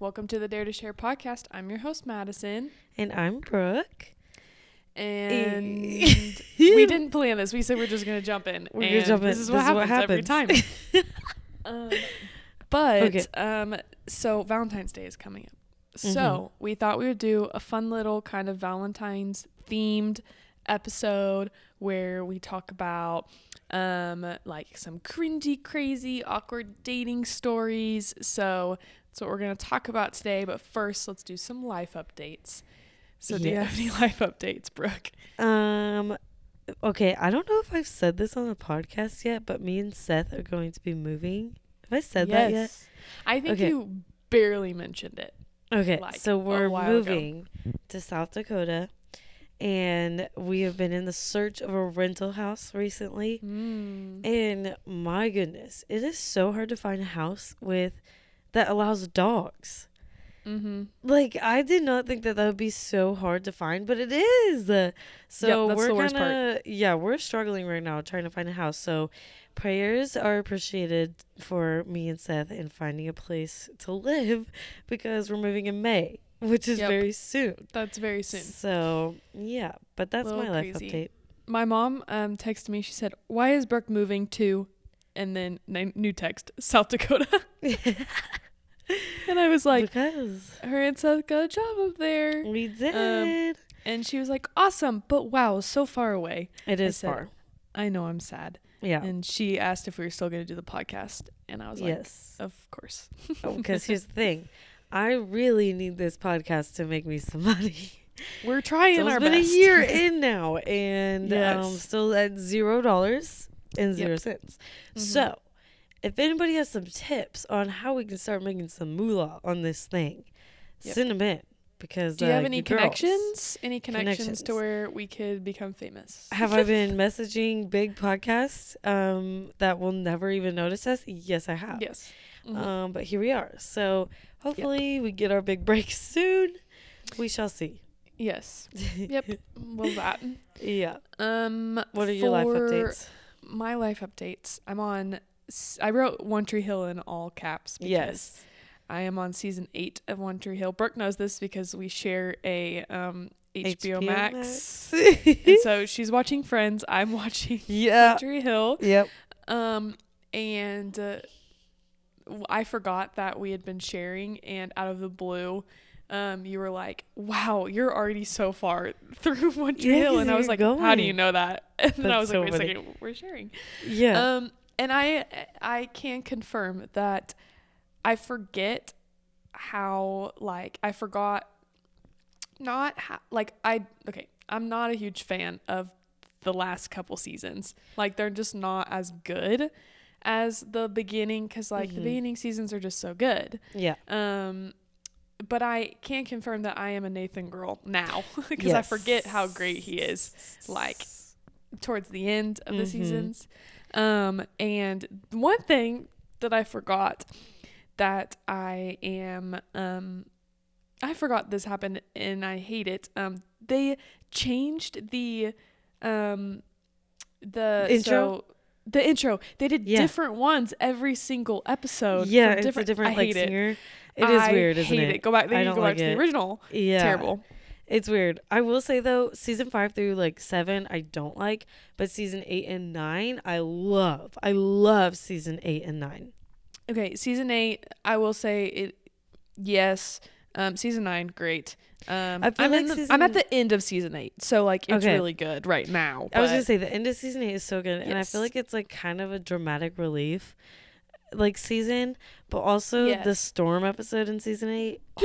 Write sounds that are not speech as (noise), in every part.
Welcome to the Dare to Share podcast. I'm your host, Madison. And I'm Brooke. And (laughs) we didn't plan this. We said we're just going to jump in. We're and gonna jump in. This is This what, is what happens, every time. (laughs) um, but, Okay. um, so Valentine's Day is coming up. Mm-hmm. So we thought we would do a fun little kind of Valentine's themed episode where we talk about um like some cringy crazy awkward dating stories so that's what we're going to talk about today but first let's do some life updates so do you have any life updates brooke Um okay, I don't know if I've said this on the podcast yet, but me and Seth are going to be moving. Have I said that yet? Yes, I think Okay. you barely mentioned it Okay, like, so we're while ago. moving to South Dakota and we have been in the search of a rental house recently. mm. And my goodness, it is so hard to find a house with that allows dogs. mm-hmm Like I did not think that that would be so hard to find, but it is. So that's we're kinda yeah, we're struggling right now trying to find a house. So prayers are appreciated for me and Seth in finding a place to live (laughs) because we're moving in May, which is Yep. very soon. that's very soon So yeah, but that's my life crazy. my mom um texted me she said why is brooke moving to and then new text south dakota and i was like because her and seth got a job up there we did. and she was like awesome but wow so far away it is said- far. i know i'm sad Yeah. and she asked if we were still going to do the podcast and i was like yes. of course Because (laughs) here's the thing. I really need this podcast to make me some (laughs) money. we're trying So our it's been best a year (laughs) in now, and um, Yes. still at zero dollars and Yep. zero cents. Mhm. So, if anybody has some tips on how we can start making some moolah on this thing, Yep. send them in. Because do you have uh, any you girls- connections any connections, to where we could become famous Have I been messaging big podcasts um, that will never even notice us? Yes, I have. yes Mhm. Um, but here we are. So hopefully we get our big break (laughs) soon. We shall see. yes (laughs) yep well that Yeah. um What are your life updates? My life updates. I'm on. I wrote One Tree Hill in all caps because Yes. I am on season eight of One Tree Hill. Brooke knows this because we share a um, HBO, Max, and so (laughs) she's watching Friends. I'm watching (laughs) yeah. One Tree Hill. Yep. Um, and uh, I forgot that we had been sharing, and out of the blue. Um, you were like, "Wow, you're already so far (laughs) through One Tree Yeah, Hill," 'cause and I was like, "How do you know that?" (laughs) And then I was so like, "Wait funny. a second, we're sharing." Yeah. Um, and I I can confirm that I forget how like I forgot not how, like I okay I'm not a huge fan of the last couple seasons like they're just not as good as the beginning because like the Mhm. beginning seasons are just so good yeah. um but I can confirm that I am a Nathan girl now (laughs) because I forget how great he is like towards the end of the Mhm. seasons. Um, and one thing that I forgot that I am, um, I forgot this happened and I hate it. Um, they changed the, um, the Intro? so- the intro. They did Yeah. different ones every single episode. Yeah, it's a different I like hate singer. It is I weird, isn't hate it? Go back. They I don't go like back to the original. Yeah. Terrible. It's weird. I will say though, season five through like seven, I don't like, but season eight and nine, I love. I love season eight and nine. Okay, season eight. I will say it. Yes. Um, season nine, great. Um, I I'm, like at the end of season eight, so like it's Okay. really good right now. I was gonna say the end of season eight is so good, and I feel like it's like kind of a dramatic relief, like season, but also the storm episode in season eight. (gasps)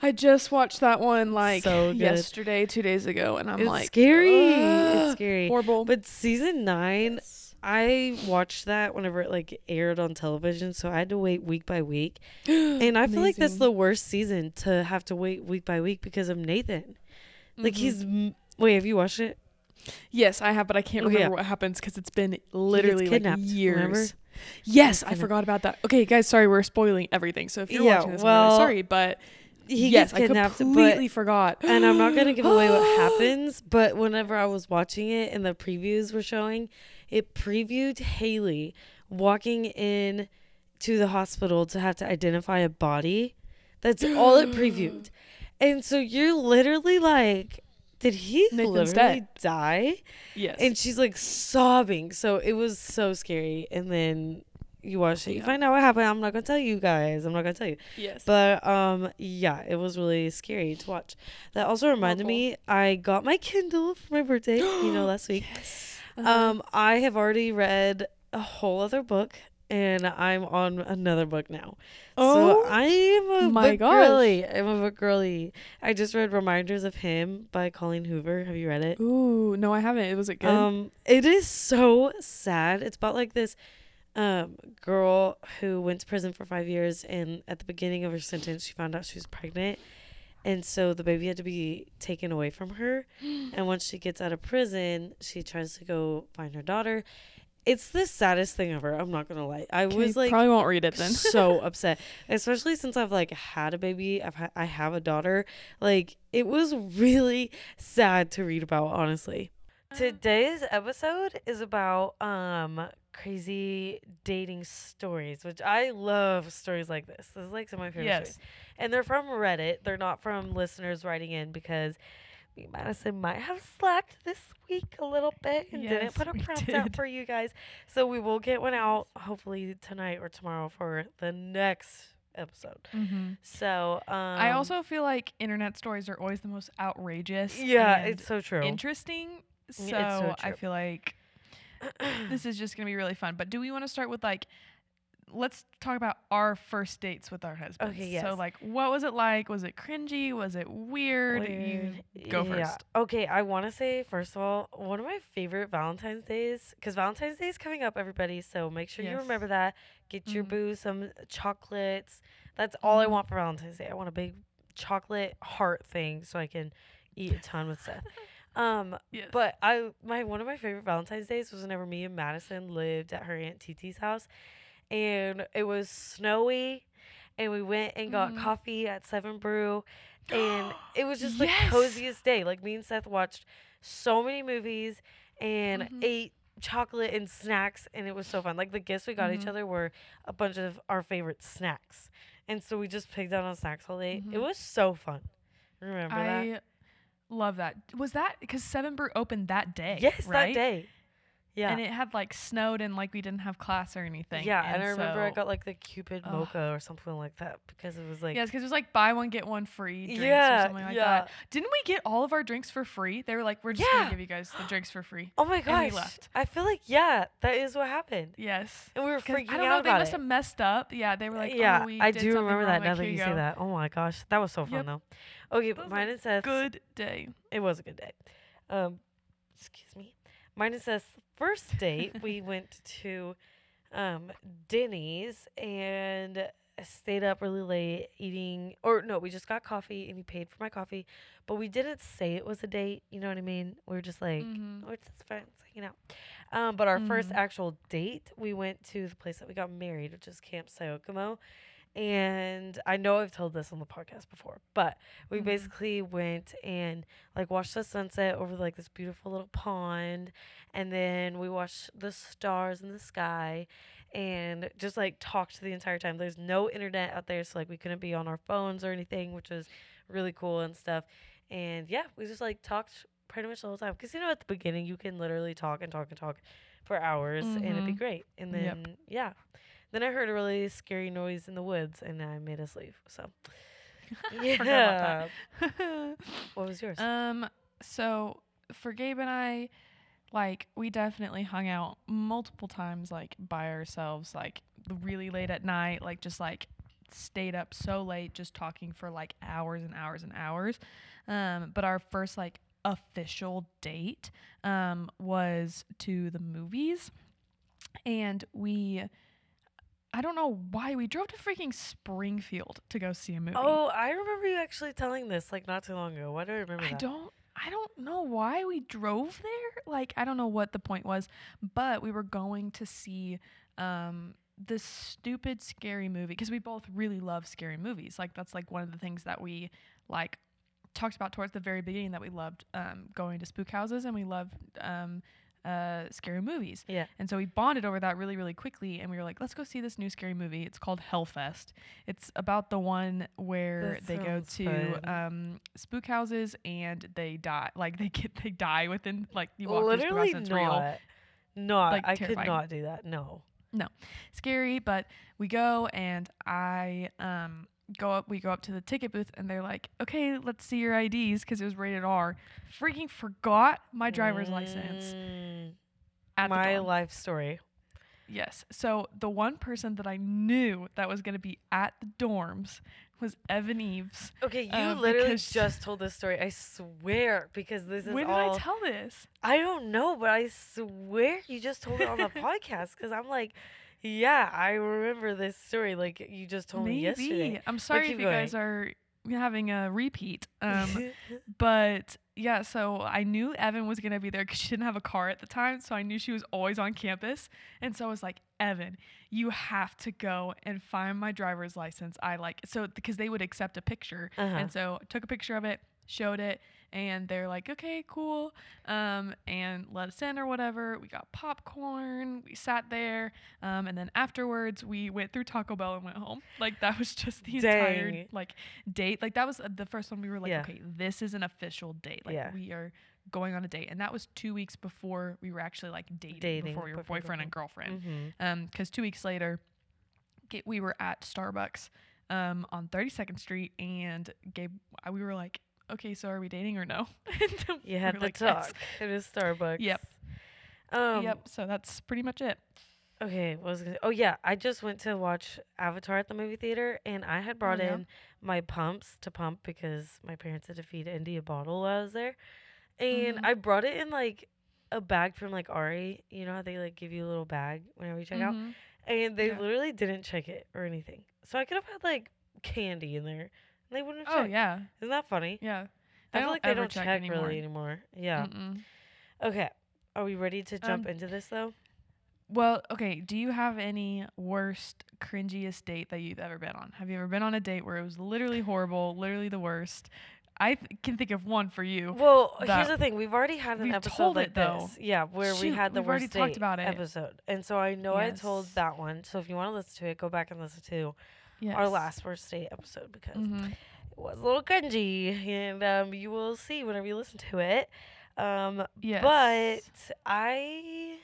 I just watched that one like So yesterday, two days ago, and I'm it's like scary. "Ugh, It's scary. horrible. But season nine, Yes. I watched that whenever it like aired on television, so I had to wait week by week. (gasps) And I feel like that's the worst season to have to wait week by week because of Nathan. Like Mhm. he's wait, have you watched it? Yes, I have, but I can't Oh, remember yeah. what happens because it's been literally like years. remember? Yes, I forgot about that. Okay, guys, sorry, we're spoiling everything. So if you're Yeah, watching this, well, really sorry, but He yes, gets I kidnapped, completely forgot. and I'm not gonna (gasps) give away what happens. But whenever I was watching it and the previews were showing, it previewed Haley walking in to the hospital to have to identify a body That's all it previewed. (gasps) And so you're literally like, did he Nathan's literally dead. die? Yes. And she's like sobbing. So it was so scary. And then you watch it, you Yeah. find out what happened. I'm not gonna tell you guys. I'm not gonna tell you. yes. But um yeah, it was really scary to watch. That also reminded me I got my Kindle for my birthday, you know, (gasps) last week. yes. Um I have already read a whole other book and I'm on another book now. Oh so I am a my book gosh. girly. I'm a book girly. I just read Reminders of Him by Colleen Hoover. Have you read it? Ooh, no, I haven't. It was it good? Um, it is so sad. It's about like this um girl who went to prison for five years and at the beginning of her sentence she found out she was pregnant. And so the baby had to be taken away from her. (gasps) And once she gets out of prison, she tries to go find her daughter. It's the saddest thing ever. I'm not gonna lie. I was like probably won't read it then. (laughs) so (laughs) upset, especially since I've like had a baby. I've ha- I have a daughter. Like it was really sad to read about, honestly. Today's episode is about um crazy dating stories, which I love stories like this. This is like some of my favorite yes. stories. And they're from Reddit. They're not from listeners writing in because Madison might have slacked this week a little bit and didn't put a prompt out for you guys. So we will get one out hopefully tonight or tomorrow for the next episode. Mm-hmm. So um I also feel like internet stories are always the most outrageous. Yeah, it's so true. interesting. So, so I feel like (clears throat) this is just gonna be really fun. But do we want to start with like? Let's talk about our first dates with our husbands. Okay, yes. So like, what was it like? Was it cringy? Was it weird? You go Yeah. first. Okay, I want to say first of all, one of my favorite Valentine's days because Valentine's Day is coming up, everybody. So make sure you remember that. Get your Mhm. boo some chocolates. That's all I Mhm. want for Valentine's Day. I want a big chocolate heart thing so I can eat a ton with Seth. (laughs) Um, Yes. but I my one of my favorite Valentine's days was whenever me and Madison lived at her aunt TT's house, and it was snowy, and we went and got Mhm. coffee at Seven Brew, and (gasps) it was just the coziest day. Like me and Seth watched so many movies and Mhm. ate chocolate and snacks, and it was so fun. Like the gifts we got each Mhm. other were a bunch of our favorite snacks, and so we just picked out on snacks all day. It Mhm. was so fun. Remember that? I love that. Was that because Seven Brew opened that day? Yes, right? that day. Yeah. And it had like snowed and like we didn't have class or anything. Yeah, and, I remember I got like the Cupid Ugh. mocha or something like that because it was like Yes, because it was like buy one get one free drinks Yeah, or something like yeah. that. Didn't we get all of our drinks for free? They were like, we're just Yeah. gonna give you guys the drinks for free. oh my we gosh. left. I feel like yeah, that is what happened. Yes. And we were freaking out. I don't know. They must it. have messed up. Yeah, they were like, yeah, oh, we I do remember that now that you you say that. Oh my gosh, that was so fun Yep. though. Okay, That but mine a and Good day. it was a good day. Um, excuse me. Mine and Seth's first date, we went to um Denny's and stayed up really late eating or no, we just got coffee and he paid for my coffee, but we didn't say it was a date, you know what I mean? We were just like Mhm. we're just friends hanging out. Um, but our first Mhm. actual date, we went to the place that we got married, which is Camp Sayokomo. And I know I've told this on the podcast before, but we Mhm. basically went and like watched the sunset over like this beautiful little pond, and then we watched the stars in the sky, and just like talked the entire time. There's no internet out there, so like we couldn't be on our phones or anything, which was really cool and stuff. And yeah, we just like talked pretty much the whole time because you know at the beginning you can literally talk and talk and talk for hours and it'd be Mhm. great. And then Yep. yeah, then I heard a really scary noise in the woods and I made us leave. So (laughs) yeah, that. (laughs) what was yours? Um, so for Gabe and I, like we definitely hung out multiple times, like by ourselves, like really late at night, like just like stayed up so late, just talking for like hours and hours and hours. Um, but our first like official date um was to the movies, and we. I don't know why we drove to freaking Springfield to go see a movie. oh, I remember you actually telling this like not too long ago. Why do I remember I that? don't I don't know why we drove there. Like I don't know what the point was, but we were going to see um this stupid scary movie because we both really love scary movies. Like that's like one of the things that we like talked about towards the very beginning that we loved um going to spook houses and we loved um uh, scary movies. Yeah. And so we bonded over that really, really quickly. And we were like, let's go see this new scary movie. It's called Hell Fest. It's about the one where That they go to um, spook houses and they die. Like they get they die within like you walk through spook house Literally and it's not. real. Not. Like, I could not do that. No. No. scary, but we go and I um go up we go up to the ticket booth and they're like, "Okay, let's see your IDs because it was rated R." Freaking forgot my driver's license Mm, at my life story. Yes. So the one person that I knew that was going to be at the dorms was Evan Eves. Okay, you Uh, literally just told this story. I swear because this is When did all I tell this? I don't know, but I swear you just told it on the (laughs) podcast because I'm like, yeah, I remember this story. Like you just told me yesterday. I'm sorry if you guys are having a repeat. Um, (laughs) but yeah, so I knew Evan was gonna be there because she didn't have a car at the time, so I knew she was always on campus, and so I was like, Evan, you have to go and find my driver's license. I like so because they would accept a picture, Uh-huh. and so I took a picture of it, showed it, and they're like, okay, cool, um, and let us in or whatever. We got popcorn, we sat there, um, and then afterwards we went through Taco Bell and went home. (laughs) Like that was just the entire like date. Like that was uh, the first one we were like, Yeah. okay, this is an official date. Like Yeah. we are going on a date, and that was two weeks before we were actually like dating, Dating, before we were boyfriend, and girlfriend. Mhm. Um, because two weeks later, get, we were at Starbucks, um, on Thirty Second Street, and Gabe, we were like, okay, so are we dating or no? (laughs) You had the like, "Yes." talk. It is Starbucks. Yep. Um, yep. So that's pretty much it. Okay, what was I gonna, oh yeah, I just went to watch Avatar at the movie theater, and I had brought yeah? in my pumps to pump because my parents had to feed Indy a bottle while I was there, and Mhm. I brought it in like a bag from like Aerie. You know how they like give you a little bag whenever you check out, Mhm. and they Yeah. literally didn't check it or anything. So I could have had like candy in there, they wouldn't have Oh yeah, Isn't that funny? yeah. I feel like they don't check, anymore. really anymore. Yeah. Mm-mm. Okay. Are we ready to jump Um, into this though? Well, okay. Do you have any worst, cringiest date that you've ever been on? Have you ever been on a date where it was literally horrible, literally the worst? I th- can think of one for you. Well, here's the thing. We've already had an episode told like it, though. this. Yeah, where we had the worst talked date about it. episode. And so I know I told that one. So if you want to listen to it, go back and listen to Yes. our last worst date episode because Mhm. it was a little cringy and um, you will see whenever you listen to it. Um, Yes. But I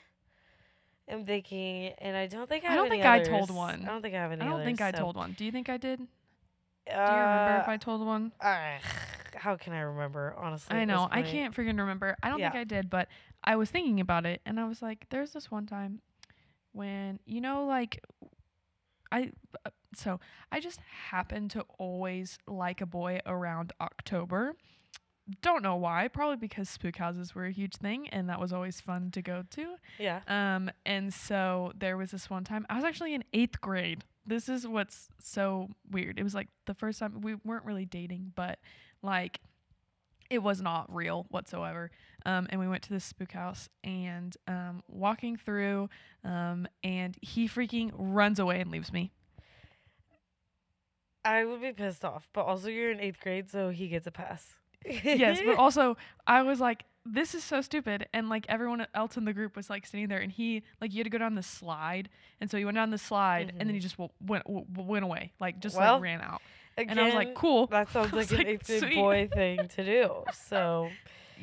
am thinking, and I don't think I I don't think I told one. I don't think I have any I don't think I so- told one. Do you think I did? Do Uh, you remember if I told one? uh, (sighs) how can I remember, honestly? I know. I can't freaking remember. I don't think I did, but I was thinking about it and I was like, there's this one time when, you know, like, I, uh, so I just happen to always like a boy around October. Don't know why. Probably because spook houses were a huge thing and that was always fun to go to. Yeah. Um, and so there was this one time I was actually in eighth grade. This is what's so weird. It was like the first time we weren't really dating, but like it was not real whatsoever. Um, and we went to this spook house and um, walking through, um, and he freaking runs away and leaves me. I would be pissed off, but also you're in eighth grade, so he gets a pass. yes, but (laughs) also I was like, this is so stupid, and like everyone else in the group was like sitting there, and he like you had to go down the slide, and so he went down the slide, and then he just w- went w- went away, like just Well, like ran out, Again, and I was like, cool, that (laughs) sounds was like an like, eighth grade boy (laughs) thing to do. So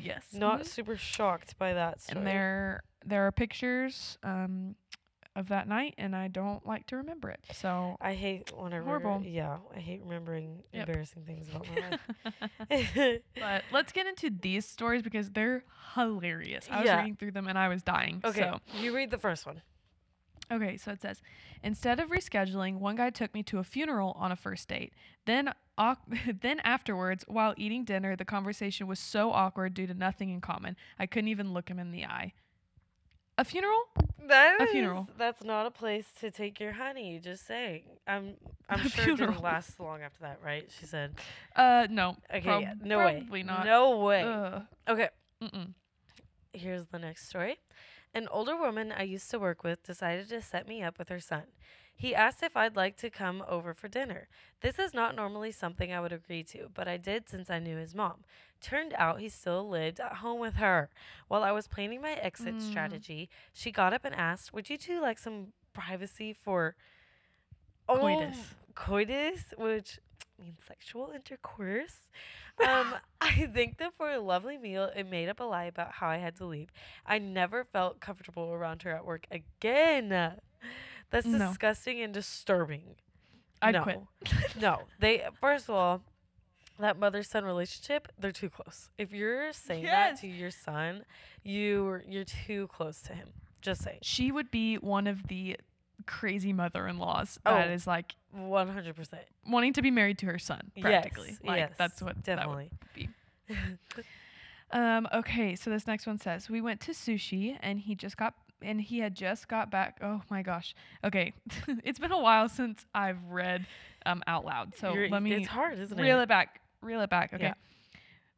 yes, not mhm. super shocked by that story. and there there are pictures um of that night, and I don't like to remember it, so. I hate whenever. Horrible. Yeah, I hate remembering Yep. embarrassing things about my life. (laughs) but let's get into these stories because they're hilarious. I was Yeah. reading through them and I was dying. okay, So you read the first one. Okay, so it says, instead of rescheduling, one guy took me to a funeral on a first date. Then, awk- (laughs) then afterwards, while eating dinner, the conversation was so awkward due to nothing in common. I couldn't even look him in the eye. A funeral? That A is- funeral. That's not a place to take your honey. Just saying. I'm. (laughs) I'm A sure it didn't last long after that, right? She said. Uh, no. Okay. prob- yeah, no way. Probably not. No way. Ugh. Okay. Mm-mm. Here's the next story. An older woman I used to work with decided to set me up with her son. He asked if I'd like to come over for dinner. This is not normally something I would agree to, but I did since I knew his mom. Turned out he still lived at home with her. While I was planning my exit Mm. strategy, she got up and asked, Would you two like some privacy for oh, Coitus. coitus, which means sexual intercourse. Um, (laughs) I thanked them for a lovely meal and made up a lie about how I had to leave. I never felt comfortable around her at work again. That's No. disgusting and disturbing. I'd no. quit. (laughs) no, they first of all, that mother son relationship, they're too close. If you're saying Yes. that to your son, you you're too close to him. Just saying. She would be one of the crazy mother-in-laws that Oh. is like One hundred percent. wanting to be married to her son, practically. Yes, like yes, that's what that would definitely. be. (laughs) Um, okay, so this next one says we went to sushi and he just got and he had just got back. Oh my gosh. Okay, (laughs) it's been a while since I've read um out loud, so You're- let me It's hard, isn't reel it? it back. Reel it back. Okay. Yeah.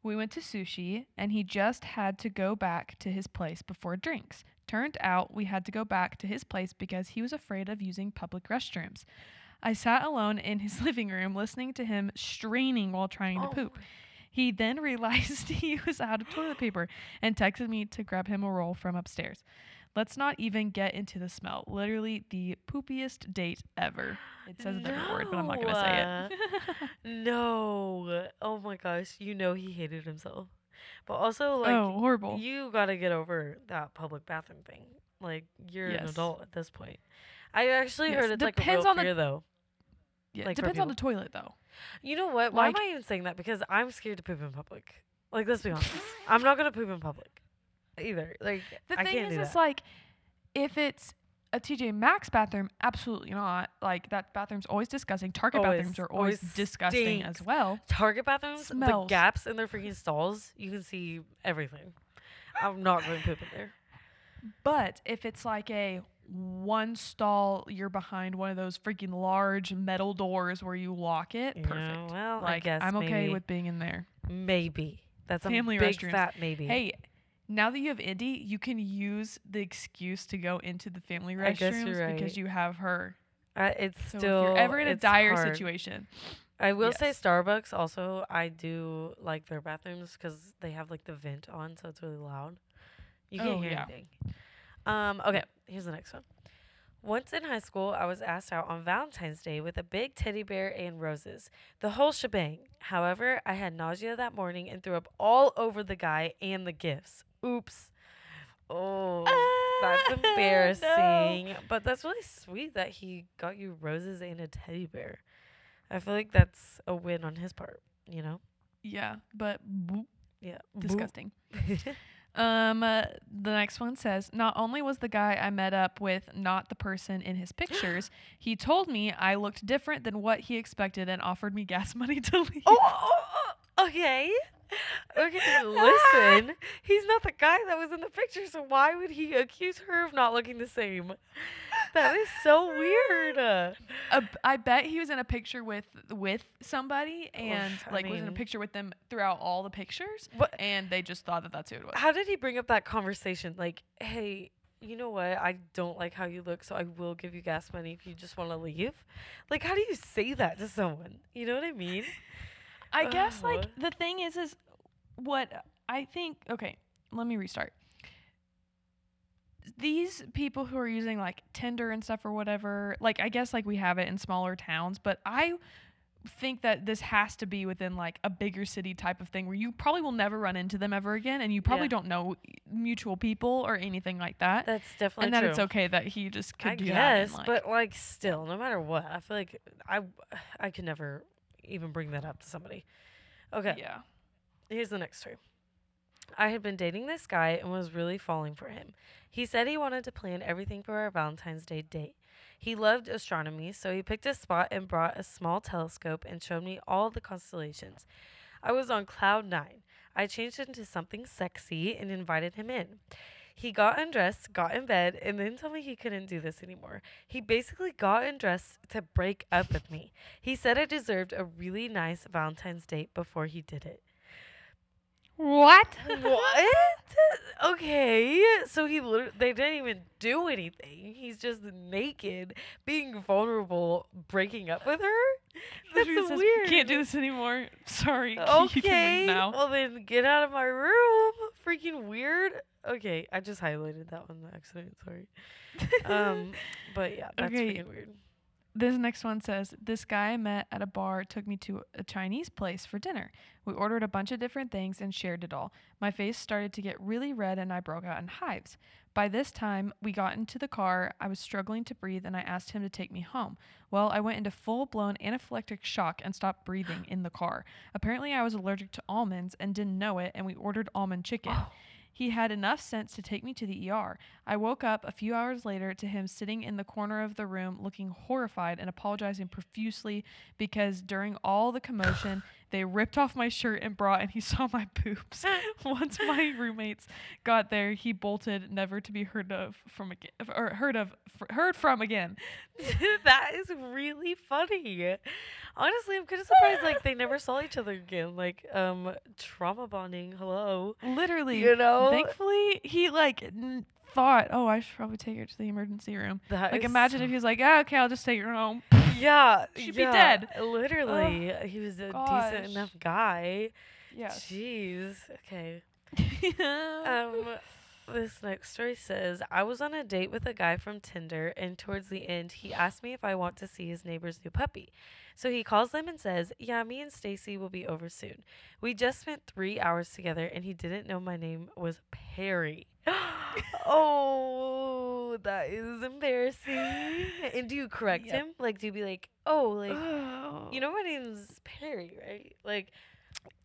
We went to sushi and he just had to go back to his place before drinks. Turned out we had to go back to his place because he was afraid of using public restrooms. I sat alone in his (laughs) living room listening to him straining while trying to Oh poop. He then (laughs) realized he was out of toilet paper and texted me to grab him a roll from upstairs. Let's not even get into the smell. Literally the poopiest date ever. It says a different word, but I'm not going to say it. (laughs) No. Oh my gosh. You know he hated himself. But also, oh, like, oh, horrible. you got to get over that public bathroom thing. Like, you're an adult at this point. I actually Yes, heard it's like a depends real on the- though. yeah, like, depends on the toilet though. You know what? Why Like- am I even saying that? Because I'm scared to poop in public. Like, let's be honest. I'm not going to poop in public either. Like, The I thing is, it's like if it's a TJ Maxx bathroom, absolutely not. Like that bathroom's always disgusting. Target Always- bathrooms are always, always disgusting as well. Target bathrooms, the gaps in their freaking stalls, you can see everything. I'm not going to poop in there. But if it's like a one stall, you're behind one of those freaking large metal doors where you lock it. Yeah, Perfect. well, I guess I'm okay maybe. with being in there. Maybe. That's a Family big restrooms. fat maybe. Hey, now that you have Indy, you can use the excuse to go into the family restrooms you're because you have her. Uh, it's So still if you're ever in a dire hard. situation, I will say Starbucks also I do like their bathrooms because they have like the vent on, so it's really loud. You can't Oh, hear yeah. anything. Um, okay, here's the next one. Once in high school, I was asked out on Valentine's Day with a big teddy bear and roses. The whole shebang. However, I had nausea that morning and threw up all over the guy and the gifts. Oops. Oh, (laughs) that's Ah, no. embarrassing. But that's really sweet that he got you roses and a teddy bear. I feel like that's a win on his part, you know? yeah, but boop, Yeah. disgusting. Boop. (laughs) Um, uh, the next one says, not only was the guy I met up with not the person in his pictures, (gasps) he told me I looked different than what he expected and offered me gas money to (laughs) leave. oh, oh, oh, okay. Okay, (laughs) listen. He's not the guy that was in the picture, so why would he accuse her of not looking the same? That is so weird. (laughs) Uh, I bet he was in a picture with with somebody and I like was in a picture with them throughout all the pictures, But and they just thought that that's who it was. how did he bring up that conversation? Like, hey, you know what? I don't like how you look, so I will give you gas money if you just want to leave. Like, how do you say that to someone? You know what I mean? I uh, guess like the thing is is what I think okay, let me restart. These people who are using like Tinder and stuff or whatever, like I guess like we have it in smaller towns, but I think that this has to be within like a bigger city type of thing where you probably will never run into them ever again and you probably Yeah. don't know mutual people or anything like that. That's definitely and that true. it's okay that he just could I do guess, that. and, like- but like still, no matter what, I feel like I I could never even bring that up to somebody. Okay, yeah. here's the next story. I had been dating this guy and was really falling for him. He said he wanted to plan everything for our Valentine's Day date. He loved astronomy, so he picked a spot and brought a small telescope and showed me all the constellations. I was on cloud nine. I changed into something sexy and invited him in. He got undressed, got in bed, and then told me he couldn't do this anymore. He basically got undressed to break up with me. He said I deserved a really nice Valentine's date before he did it. What? what? Okay, so he literally they didn't even do anything. He's just naked, being vulnerable, breaking up with her. (laughs) That's says, weird. Can't do this anymore. Sorry. (laughs) Okay, well then get out of my room. Freaking weird. Okay, I just highlighted that one by accident. Sorry. (laughs) Um, but yeah, that's Okay. freaking weird. This next one says This guy I met at a bar took me to a Chinese place for dinner. We ordered a bunch of different things and shared it all. My face started to get really red and I broke out in hives. By this time, we got into the car. I was struggling to breathe and I asked him to take me home. Well, I went into full blown anaphylactic shock and stopped breathing in the car. Apparently, I was allergic to almonds and didn't know it, and we ordered almond chicken. Oh. He had enough sense to take me to the ER. I woke up a few hours later to him sitting in the corner of the room looking horrified and apologizing profusely because during all the commotion, they ripped off my shirt and bra and he (laughs) saw my boobs. (laughs) Once my roommates got there, he bolted, never to be heard of from again or heard of heard from again. (laughs) that is really funny. Honestly, I'm kind of surprised like they never saw each other again. Like um trauma bonding. Hello. Literally. You know? Thankfully, he like n- thought, "Oh, I should probably take her to the emergency room." That Like imagine so- if he was like, "Ah, okay, I'll just take her home." (laughs) Yeah, She'd be yeah, dead. Literally, he was a gosh. decent enough guy. Yeah. Jeez. Okay. (laughs) Um, this next story says I was on a date with a guy from Tinder, and towards the end, he asked me if I want to see his neighbor's new puppy. So he calls them and says, "Yeah, me and Stacy will be over soon." We just spent three hours together, and he didn't know my name was Perry. (gasps) oh, that is embarrassing. And do you correct Yep. him? Like, do you be like, "Oh, like"? Oh. (gasps) You know my name's Perry, right? Like,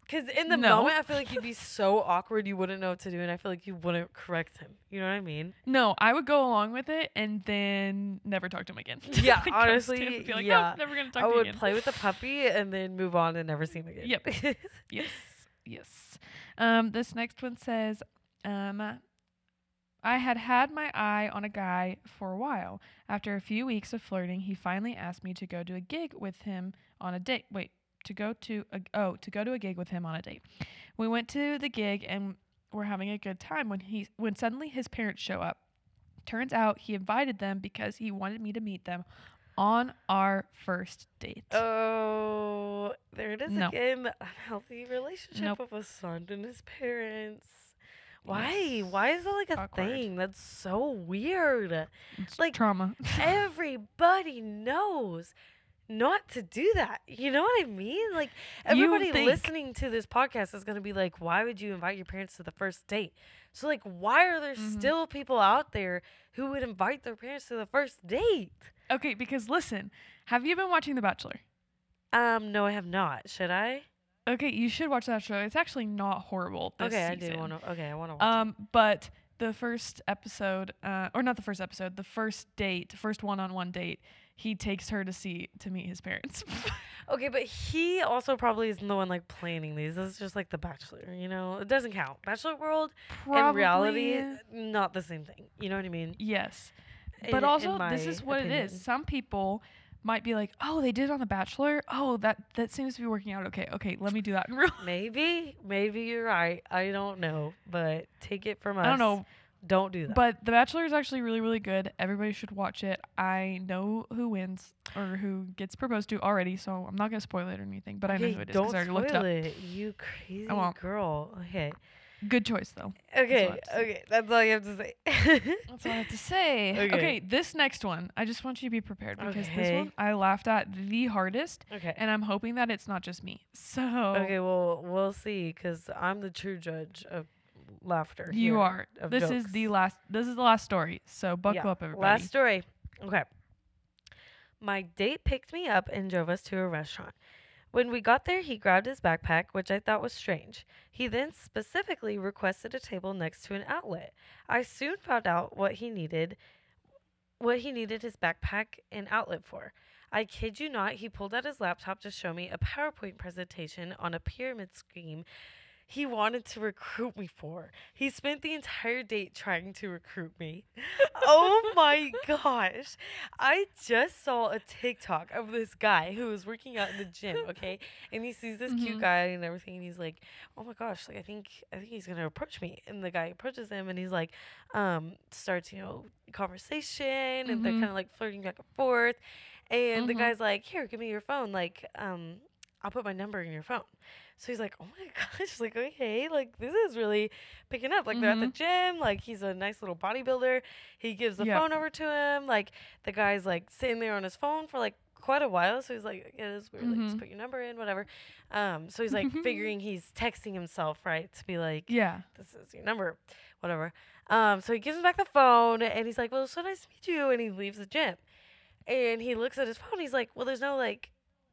because in the No. moment I feel like you'd be so awkward you wouldn't know what to do, and I feel like you wouldn't correct him. You know what I mean? No, I would go along with it and then never talk to him again. (laughs) Yeah, honestly, like, yeah. Nope, never gonna talk I would again. play with the puppy and then move on and never see him again. Yep. (laughs) Yes, yes. Um, this next one says, um, I had had my eye on a guy for a while. After a few weeks of flirting, he finally asked me to go to a gig with him on a date. Wait, to go to a oh to go to a gig with him on a date. We went to the gig and were having a good time when he when suddenly his parents show up. Turns out he invited them because he wanted me to meet them on our first date. Oh, there it is No. again. The unhealthy relationship Nope. of a son and his parents. Why? Why is that like a Awkward. thing? That's so weird. It's like, trauma. (laughs) everybody knows not to do that. You know what I mean? Like everybody listening to this podcast is going to be like, "Why would you invite your parents to the first date?" So like, why are there Mhm. still people out there who would invite their parents to the first date? Okay, because listen, have you been watching The Bachelor? Um, no, I have not. Should I? Okay, you should watch that show. It's actually not horrible. This okay, I season. do want to. Okay, I want to watch. Um, but the first episode, uh, or not the first episode, the first date, first one-on-one date, he takes her to see to meet his parents. (laughs) Okay, but he also probably isn't the one like planning these. This is just like The Bachelor. You know, it doesn't count. Bachelor World probably. and reality, not the same thing. You know what I mean? Yes, In- but also this is what it opinion. is. Some people might be like, "Oh, they did it on The Bachelor. Oh, that that seems to be working out. Okay, okay, let me do that in real." Maybe, maybe you're right. I don't know, but take it from us. I don't know, Don't do that. But The Bachelor is actually really, really good. Everybody should watch it. I know who wins or who gets proposed to already, so I'm not gonna spoil it or anything. But I know who it is don't because I already spoil looked it up. it. You crazy girl. Okay. Good choice though. Okay. I have to say. Okay. That's all you have to say. (laughs) That's all I have to say. Okay. Okay. this next one, I just want you to be prepared because this one I laughed at the hardest, okay. and I'm hoping that it's not just me. So Okay. Well, we'll see, cause I'm the true judge of laughter. you are. of This is the last. This is the last story. So buckle Yeah, up, everybody. Last story. Okay. My date picked me up and drove us to a restaurant. When we got there, he grabbed his backpack, which I thought was strange. He then specifically requested a table next to an outlet. I soon found out what he needed what he needed his backpack and outlet for. I kid you not, he pulled out his laptop to show me a PowerPoint presentation on a pyramid scheme he wanted to recruit me for. He spent the entire date trying to recruit me. (laughs) oh my gosh. I just saw a TikTok of this guy who was working out in the gym, okay? And he sees this cute Mhm. guy and everything and he's like, "Oh my gosh, like I think I think he's going to approach me." And the guy approaches him and he's like um starts, you know, conversation and they're Mhm. kind of like flirting back and forth. And the Mhm. guy's like, "Here, give me your phone. Like um I'll put my number in your phone." So he's like, "Oh my (laughs) gosh, like okay, like this is really picking up. Like they're at the gym. Like he's a nice little bodybuilder. He gives the Yep. phone over to him. Like the guy's like sitting there on his phone for like quite a while. So he's like, yeah, this is weird. Like just Mhm. put your number in, whatever. Um, so he's like (laughs) figuring he's texting himself right to be like, Yeah. this is your number, whatever. Um, so he gives him back the phone and he's like, well, so nice to meet you. And he leaves the gym. And he looks at his phone. He's like, well, there's no like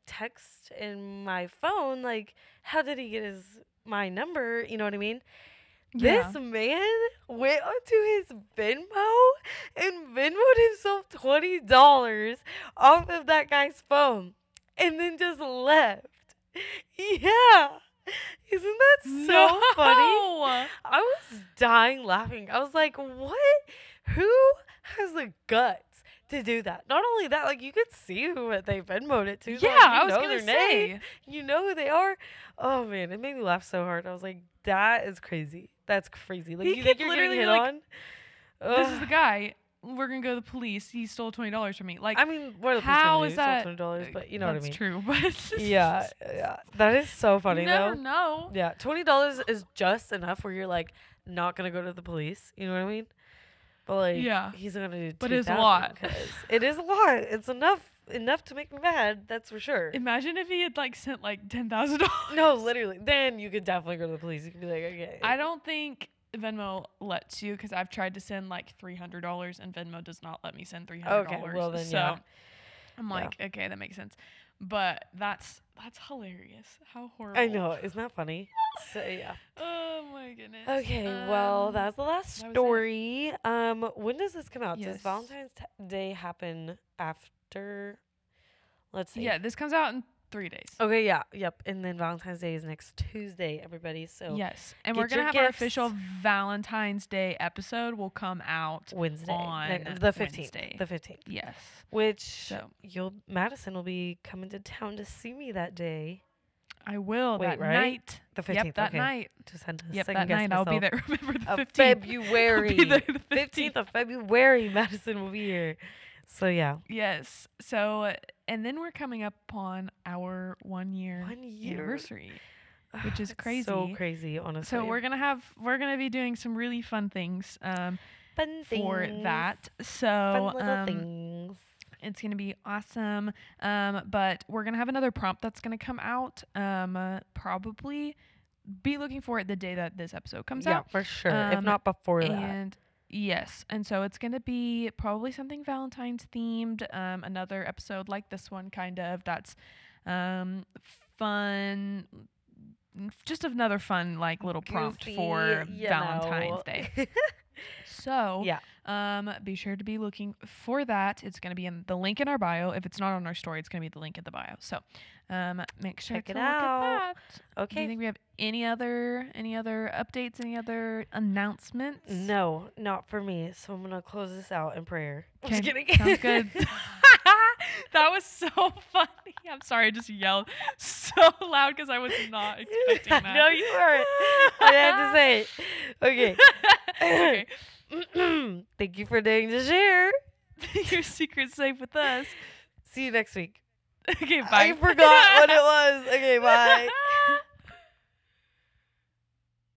text in my phone. Like, how did he get his my number? You know what I mean? Yeah. This man went onto his Venmo and Venmoed himself twenty dollars off of that guy's phone, and then just left. Yeah, isn't that so funny? I was dying laughing. I was like, what? Who has the guts to do that? Not only that, like you could see who it- they Venmoed it to. Yeah, like, I was gonna their name. say. You know who they are. Oh man, it made me laugh so hard. I was like, that is crazy. That's crazy. Like He you think you're getting literally, hit like, on? This is the guy. We're gonna go to the police. He stole twenty dollars from me. Like, I mean, what are the how police is that? Twenty dollars, but you know what I mean. true. (laughs) But Yeah, yeah, that is so funny you never though. know. Yeah, twenty dollars is just enough where you're like not gonna go to the police. You know what I mean? But like, Yeah. he's gonna do. But it's a 2,000 lot. it is a lot. It's enough enough to make me mad. That's for sure. Imagine if he had like sent like ten thousand dollars. No, literally. Then you could definitely go to the police. You could be like, okay. I don't think Venmo lets you because I've tried to send like three hundred dollars and Venmo does not let me send three hundred dollars. Okay, well then, so yeah. I'm Yeah. like, okay, that makes sense. But that's that's hilarious. How horrible. I know. Isn't that funny? (laughs) So yeah. Oh my goodness. Okay, well, Um, that's the last that story. Um, when does this come out? Does Valentine's t- Day happen after? Let's see. yeah. This comes out in three days. Okay. Yeah. Yep. And then Valentine's Day is next Tuesday, everybody. So Yes, and we're gonna have our official Valentine's Day episode. Will come out. Wednesday, on the fifteenth, Wednesday. the fifteenth. Yes. Which So you'll Madison will be coming to town to see me that day. I will Wait, that right? night. The Yep, fifteenth. that okay. night. Just had to Yep, second that guess night. I'll be there. (laughs) Remember the Of fifteenth. February. I'll be there the Fifteenth of February, Madison will be here. So yeah, Yes. So, and then we're coming up on our one year one year. anniversary. which is It's So crazy. crazy, honestly. So we're gonna have we're gonna be doing some really fun things um, fun for things, that. Fun So little um, things. it's gonna be awesome. Um, but we're gonna have another prompt that's gonna come out. Um, uh, probably be looking for it the day that this episode comes out. yeah, out. for sure. if Um, not before that. And yes, and so it's gonna be probably something Valentine's themed. Um, another episode like this one, kind of. That's um fun. Just another fun like little prompt for Valentine's know. Day. (laughs) So yeah. Um, be sure to be looking for that. It's gonna be in the link in our bio. If it's not on our story, it's gonna be the link in the bio. So um, make sure Check to it look out. at that. Do you think we have any other any other updates? Any other announcements? No, not for me. So I'm gonna close this out in prayer. I'm just kidding. sounds good. (laughs) (laughs) that was so (laughs) funny. I'm sorry, I just yelled so loud because I was not (laughs) expecting that. no, you weren't. I had to say it. Okay. (laughs) okay. (coughs) Thank you for daring to share. Your secret's safe with us. See you next week. Okay, bye. I forgot what it was. Okay, bye.